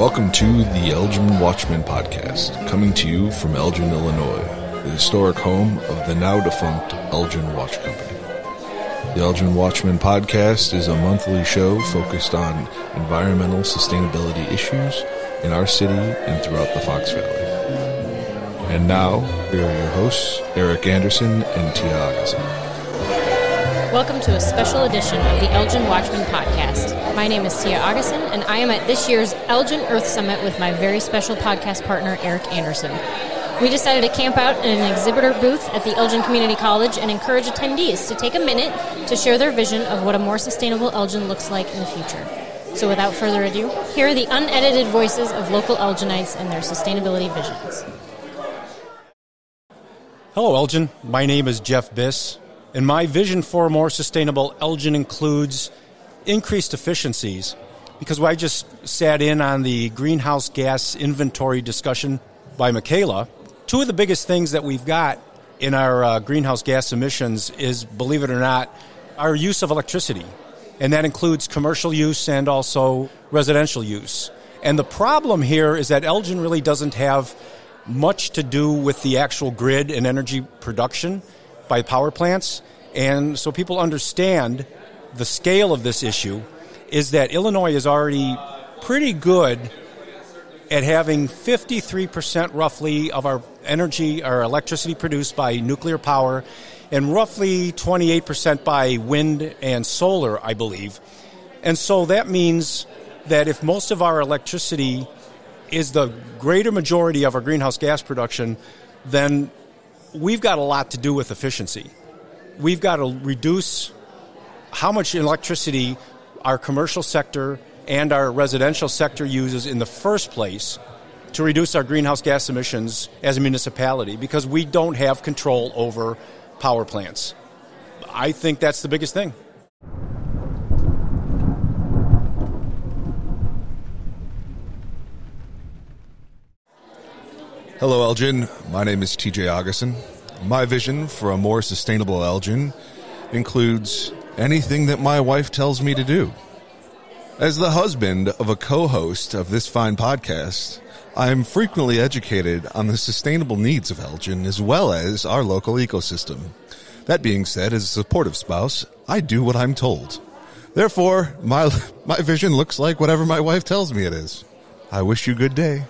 Welcome to the Elgin Watchman Podcast, coming to you from Elgin, Illinois, the historic home of the now defunct Elgin Watch Company. The Elgin Watchman Podcast is a monthly show focused on environmental sustainability issues in our city and throughout the Fox Valley. And now, here are your hosts, Erik Anderson and Tia Augustin. Welcome to a special edition of the Elgin Watchman podcast. My name is Tia Augustin, and I am at this year's Elgin Earth Summit with my very special podcast partner, Erik Anderson. We decided to camp out in an exhibitor booth at the Elgin Community College and encourage attendees to take a minute to share their vision of what a more sustainable Elgin looks like in the future. So, without further ado, here are the unedited voices of local Elginites and their sustainability visions. Hello, Elgin. My name is Jeff Biss. And my vision for a more sustainable Elgin includes increased efficiencies because I just sat in on the greenhouse gas inventory discussion by Michaela. Two of the biggest things that we've got in our uh, greenhouse gas emissions is, believe it or not, our use of electricity. And that includes commercial use and also residential use. And the problem here is that Elgin really doesn't have much to do with the actual grid and energy production by power plants. And so people understand the scale of this issue is that Illinois is already pretty good at having 53% roughly of our energy or electricity produced by nuclear power and roughly 28% by wind and solar, I believe. And so that means that if most of our electricity is the greater majority of our greenhouse gas production, then we've got a lot to do with efficiency. We've got to reduce how much electricity our commercial sector and our residential sector uses in the first place to reduce our greenhouse gas emissions as a municipality because we don't have control over power plants. I think that's the biggest thing. Hello, Elgin. My name is TJ Augustin. My vision for a more sustainable Elgin includes anything that my wife tells me to do. As the husband of a co host of this fine podcast, I am frequently educated on the sustainable needs of Elgin as well as our local ecosystem. That being said, as a supportive spouse, I do what I'm told. Therefore, my, my vision looks like whatever my wife tells me it is. I wish you good day.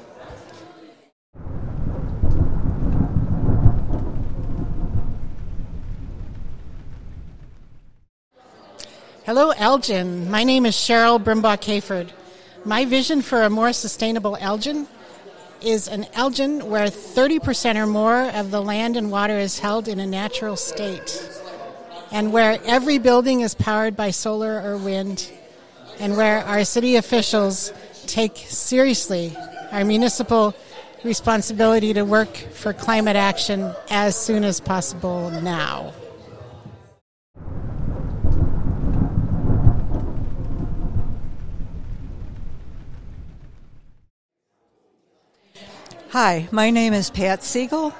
Hello, Elgin. My name is Cheryl Brimbach Hayford. My vision for a more sustainable Elgin is an Elgin where 30% or more of the land and water is held in a natural state, and where every building is powered by solar or wind, and where our city officials take seriously our municipal responsibility to work for climate action as soon as possible now. Hi, my name is Pat Siegel.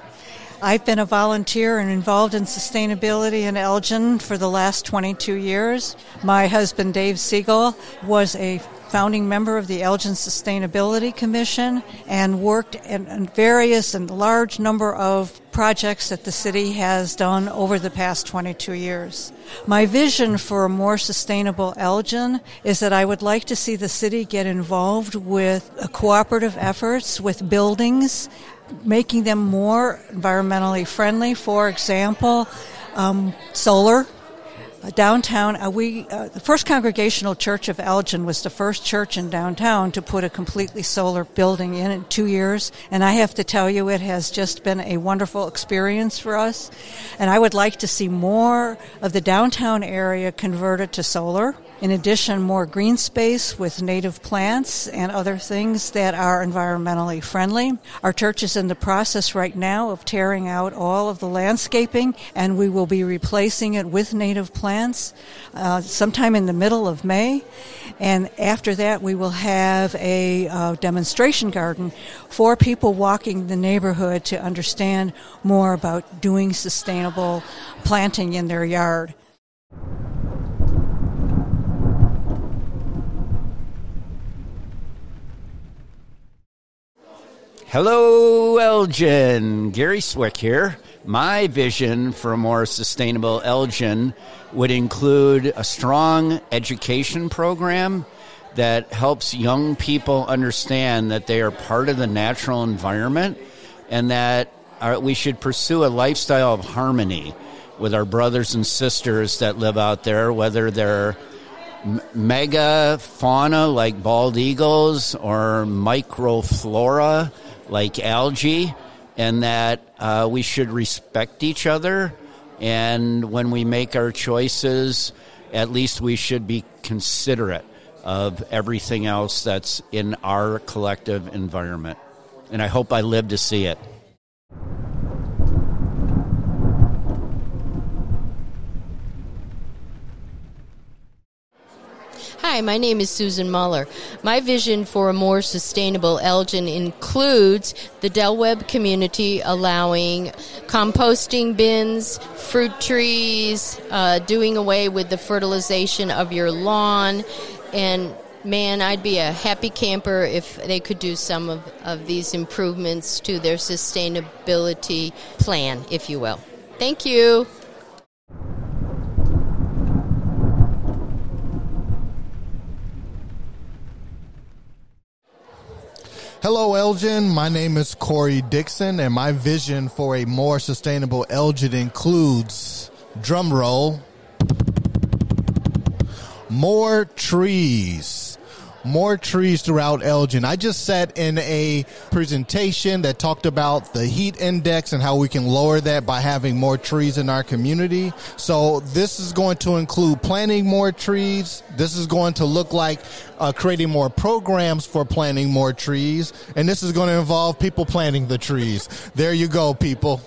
I've been a volunteer and involved in sustainability in Elgin for the last 22 years. My husband, Dave Siegel, was a founding member of the Elgin Sustainability Commission and worked in various and large number of projects that the city has done over the past 22 years. My vision for a more sustainable Elgin is that I would like to see the city get involved with cooperative efforts with buildings, making them more environmentally friendly. For example, um, solar downtown, uh, we uh, the First Congregational Church of Elgin was the first church in downtown to put a completely solar building in in two years, and I have to tell you, it has just been a wonderful experience for us. And I would like to see more of the downtown area converted to solar. In addition, more green space with native plants and other things that are environmentally friendly. Our church is in the process right now of tearing out all of the landscaping, and we will be replacing it with native plants uh, sometime in the middle of May. And after that, we will have a uh, demonstration garden for people walking the neighborhood to understand more about doing sustainable planting in their yard. Hello, Elgin. Gary Swick here. My vision for a more sustainable Elgin would include a strong education program that helps young people understand that they are part of the natural environment and that our, we should pursue a lifestyle of harmony with our brothers and sisters that live out there, whether they're mega fauna like bald eagles or microflora like algae, and that uh, we should respect each other. And when we make our choices, at least we should be considerate of everything else that's in our collective environment. And I hope I live to see it. My name is Susan Muller. My vision for a more sustainable Elgin includes the Del Webb community allowing composting bins, fruit trees, uh, doing away with the fertilization of your lawn, and man, I'd be a happy camper if they could do some of, of these improvements to their sustainability plan, if you will. Thank you. Hello, Elgin. My name is Corey Dixon, and my vision for a more sustainable Elgin includes drum roll, more trees more trees throughout Elgin. I just sat in a presentation that talked about the heat index and how we can lower that by having more trees in our community. So this is going to include planting more trees. This is going to look like uh, creating more programs for planting more trees. And this is going to involve people planting the trees. There you go, people.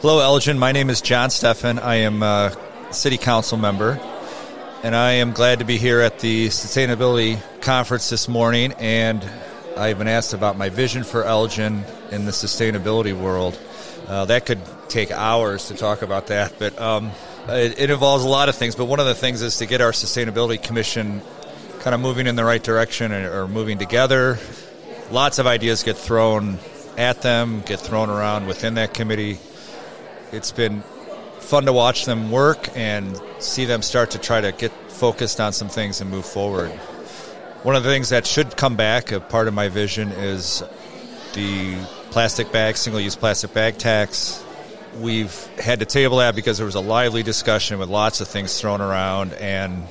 Hello, Elgin. My name is John Steffen. I am a city council member, and I am glad to be here at the sustainability conference this morning. And I've been asked about my vision for Elgin in the sustainability world. Uh, that could take hours to talk about that, but um, it, it involves a lot of things. But one of the things is to get our sustainability commission kind of moving in the right direction or moving together. Lots of ideas get thrown at them, get thrown around within that committee it's been fun to watch them work and see them start to try to get focused on some things and move forward. One of the things that should come back, a part of my vision, is the plastic bag, single use plastic bag tax. We've had to table that because there was a lively discussion with lots of things thrown around and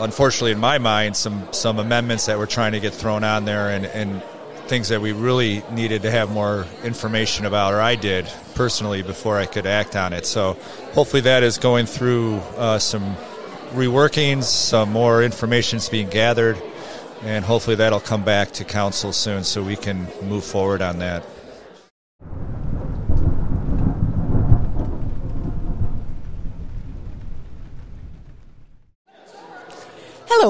unfortunately in my mind some some amendments that were trying to get thrown on there and, and things that we really needed to have more information about, or I did personally before I could act on it. So hopefully that is going through uh, some reworkings, some more information is being gathered, and hopefully that'll come back to council soon so we can move forward on that.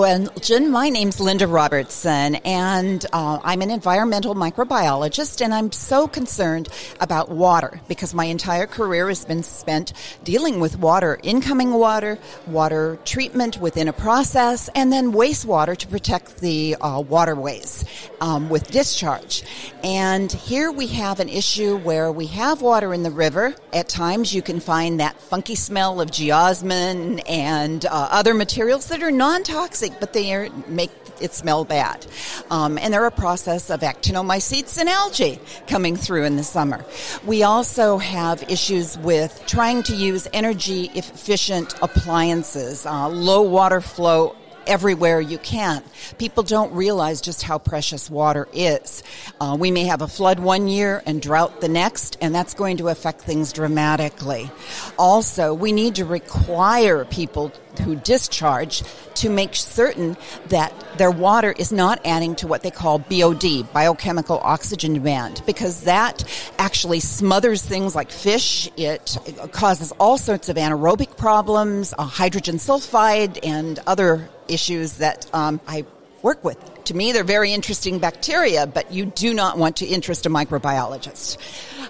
Hello, Elgin. My name's Linda Robertson, and uh, I'm an environmental microbiologist, and I'm so concerned about water because my entire career has been spent dealing with water, incoming water, water treatment within a process, and then wastewater to protect the uh, waterways um, with discharge. And here we have an issue where we have water in the river. At times, you can find that funky smell of geosmin and uh, other materials that are non-toxic but they make it smell bad. Um, and they're a process of actinomycetes and algae coming through in the summer. We also have issues with trying to use energy efficient appliances, uh, low water flow everywhere you can. People don't realize just how precious water is. Uh, we may have a flood one year and drought the next, and that's going to affect things dramatically. Also, we need to require people who discharge to make certain that their water is not adding to what they call BOD, biochemical oxygen demand, because that actually smothers things like fish. It causes all sorts of anaerobic problems, uh, hydrogen sulfide, and other issues that um, I work with. To me, they're very interesting bacteria, but you do not want to interest a microbiologist.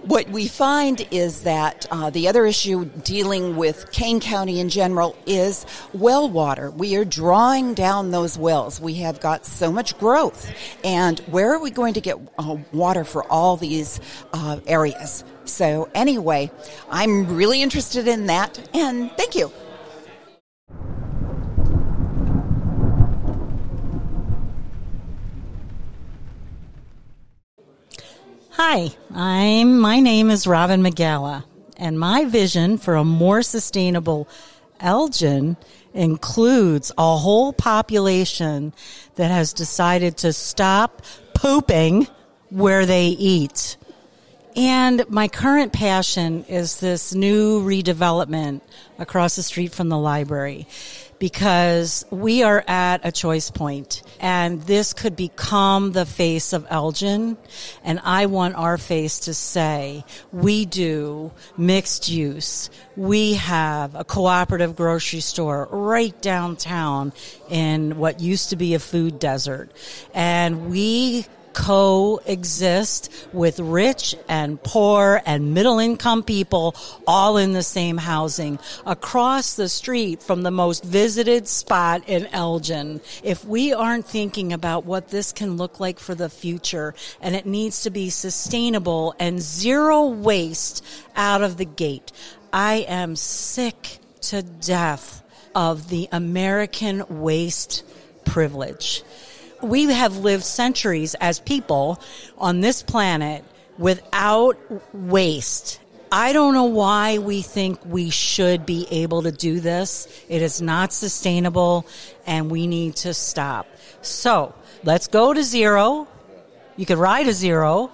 What we find is that uh, the other issue dealing with Kane County in general is well water. We are drawing down those wells. We have got so much growth. And where are we going to get uh, water for all these uh, areas? So, anyway, I'm really interested in that, and thank you. Hi, I'm my name is Robin Magala, and my vision for a more sustainable Elgin includes a whole population that has decided to stop pooping where they eat. And my current passion is this new redevelopment across the street from the library because we are at a choice point and this could become the face of Elgin. And I want our face to say, we do mixed use. We have a cooperative grocery store right downtown in what used to be a food desert. And we coexist with rich and poor and middle income people all in the same housing across the street from the most visited spot in Elgin. If we aren't thinking about what this can look like for the future and it needs to be sustainable and zero waste out of the gate, I am sick to death of the American waste privilege we have lived centuries as people on this planet without waste. I don't know why we think we should be able to do this. It is not sustainable and we need to stop. So let's go to zero. You could ride a zero.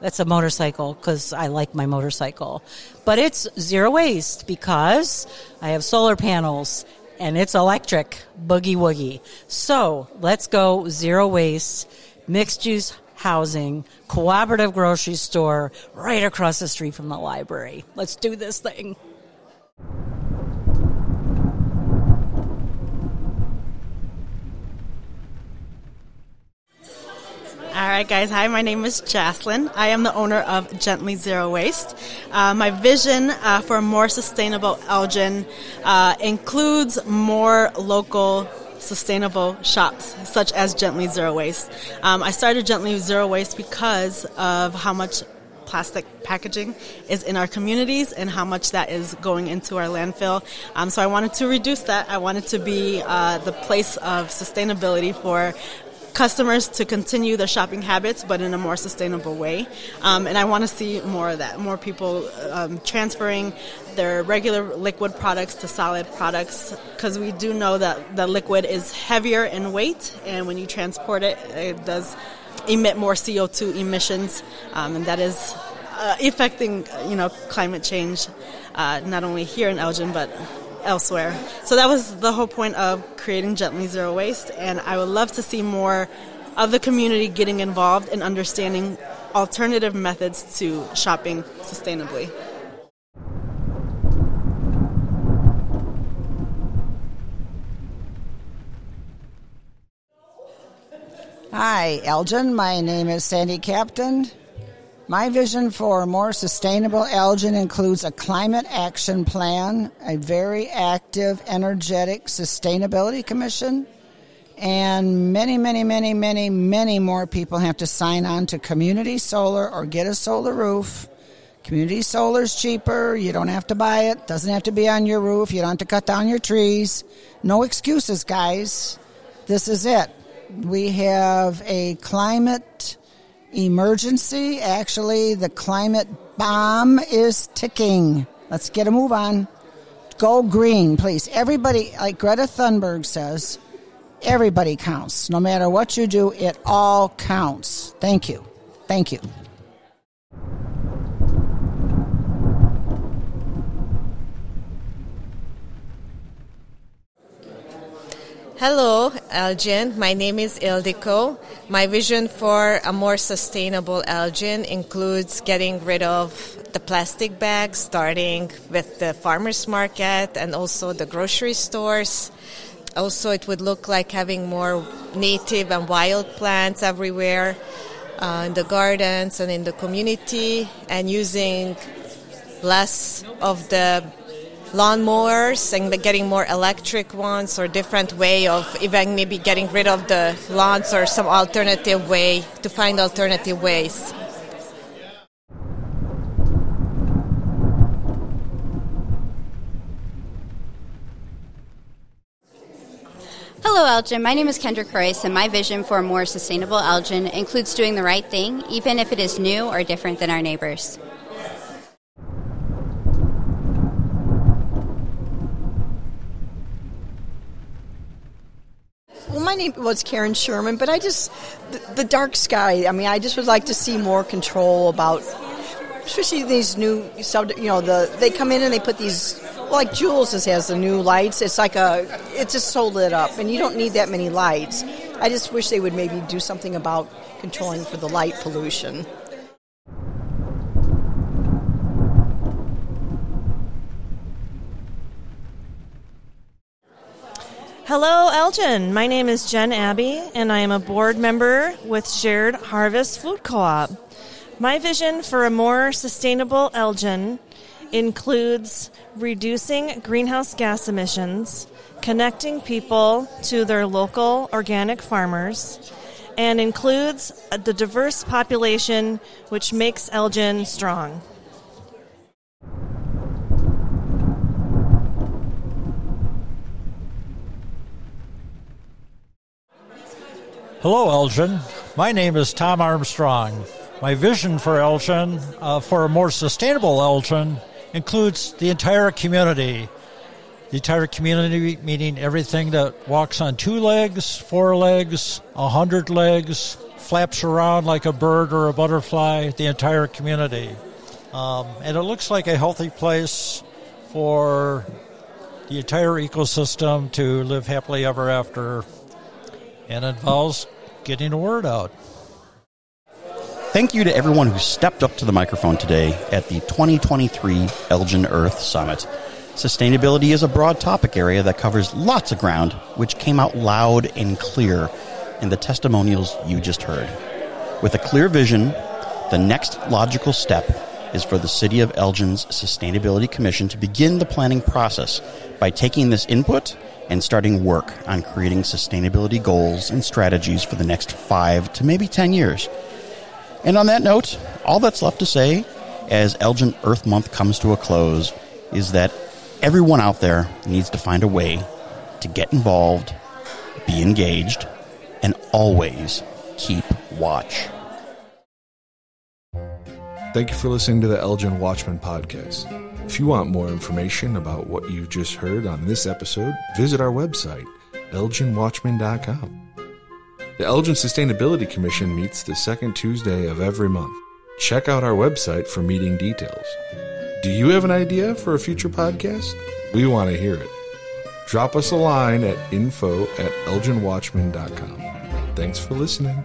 That's a motorcycle because I like my motorcycle. But it's zero waste because I have solar panels and it's electric boogie woogie. So let's go zero waste, mixed use housing, cooperative grocery store right across the street from the library. Let's do this thing. All right, guys. Hi, my name is Jaslyn. I am the owner of Gently Zero Waste. Uh, my vision uh, for a more sustainable Elgin uh, includes more local sustainable shops, such as Gently Zero Waste. Um, I started Gently Zero Waste because of how much plastic packaging is in our communities and how much that is going into our landfill. Um, so I wanted to reduce that. I wanted to be uh, the place of sustainability for customers to continue their shopping habits, but in a more sustainable way. Um, and I want to see more of that, more people um, transferring their regular liquid products to solid products, because we do know that the liquid is heavier in weight, and when you transport it, it does emit more CO2 emissions, um, and that is uh, affecting you know climate change, uh, not only here in Elgin but elsewhere. So that was the whole point of creating Gently Zero Waste, and I would love to see more of the community getting involved in understanding alternative methods to shopping sustainably. Hi, Elgin. My name is Sandy Captain. My vision for more sustainable Elgin includes a climate action plan, a very active, energetic sustainability commission, and many, many, many, many, many more people have to sign on to community solar or get a solar roof. Community solar is cheaper. You don't have to buy it. Doesn't have to be on your roof. You don't have to cut down your trees. No excuses, guys. This is it. We have a climate emergency. Actually, the climate bomb is ticking. Let's get a move on. Go green, please. Everybody, like Greta Thunberg says, everybody counts. No matter what you do, it all counts. Thank you. Thank you. Hello, Elgin. My name is Ildiko. My vision for a more sustainable Elgin includes getting rid of the plastic bags, starting with the farmers market and also the grocery stores. Also, it would look like having more native and wild plants everywhere uh, in the gardens and in the community, and using less of the lawnmowers and getting more electric ones or different way of even maybe getting rid of the lawns or some alternative way to find alternative ways. Hello, Elgin. My name is Kendra Croyce, and my vision for a more sustainable Elgin includes doing the right thing, even if it is new or different than our neighbors. Well, my name was Karen Sherman, but I just the, the, dark sky. I mean, I just would like to see more control about, especially these new sub. You know, the they come in and they put these like Jules has the new lights. It's like a it's just so lit up, and you don't need that many lights. I just wish they would maybe do something about controlling for the light pollution. Hello, Elgin. My name is Jen Abbey, and I am a board member with Shared Harvest Food Co op. My vision for a more sustainable Elgin includes reducing greenhouse gas emissions, connecting people to their local organic farmers, and includes the diverse population which makes Elgin strong. Hello, Elgin. My name is Tom Armstrong. My vision for Elgin, uh, for a more sustainable Elgin, includes the entire community. The entire community, meaning everything that walks on two legs, four legs, a hundred legs, flaps around like a bird or a butterfly, the entire community. Um, and it looks like a healthy place for the entire ecosystem to live happily ever after and involves getting the word out. Thank you to everyone who stepped up to the microphone today at the 2023 Elgin Earth Summit. Sustainability is a broad topic area that covers lots of ground, which came out loud and clear in the testimonials you just heard. With a clear vision, the next logical step is for the City of Elgin's Sustainability Commission to begin the planning process by taking this input and starting work on creating sustainability goals and strategies for the next five to maybe 10 years. And on that note, all that's left to say as Elgin Earth Month comes to a close is that everyone out there needs to find a way to get involved, be engaged, and always keep watch. Thank you for listening to the Elgin Watchman podcast. If you want more information about what you just heard on this episode, visit our website, elginwatchman.com. The Elgin Sustainability Commission meets the second Tuesday of every month. Check out our website for meeting details. Do you have an idea for a future podcast? We want to hear it. Drop us a line at info at elginwatchman.com. Thanks for listening.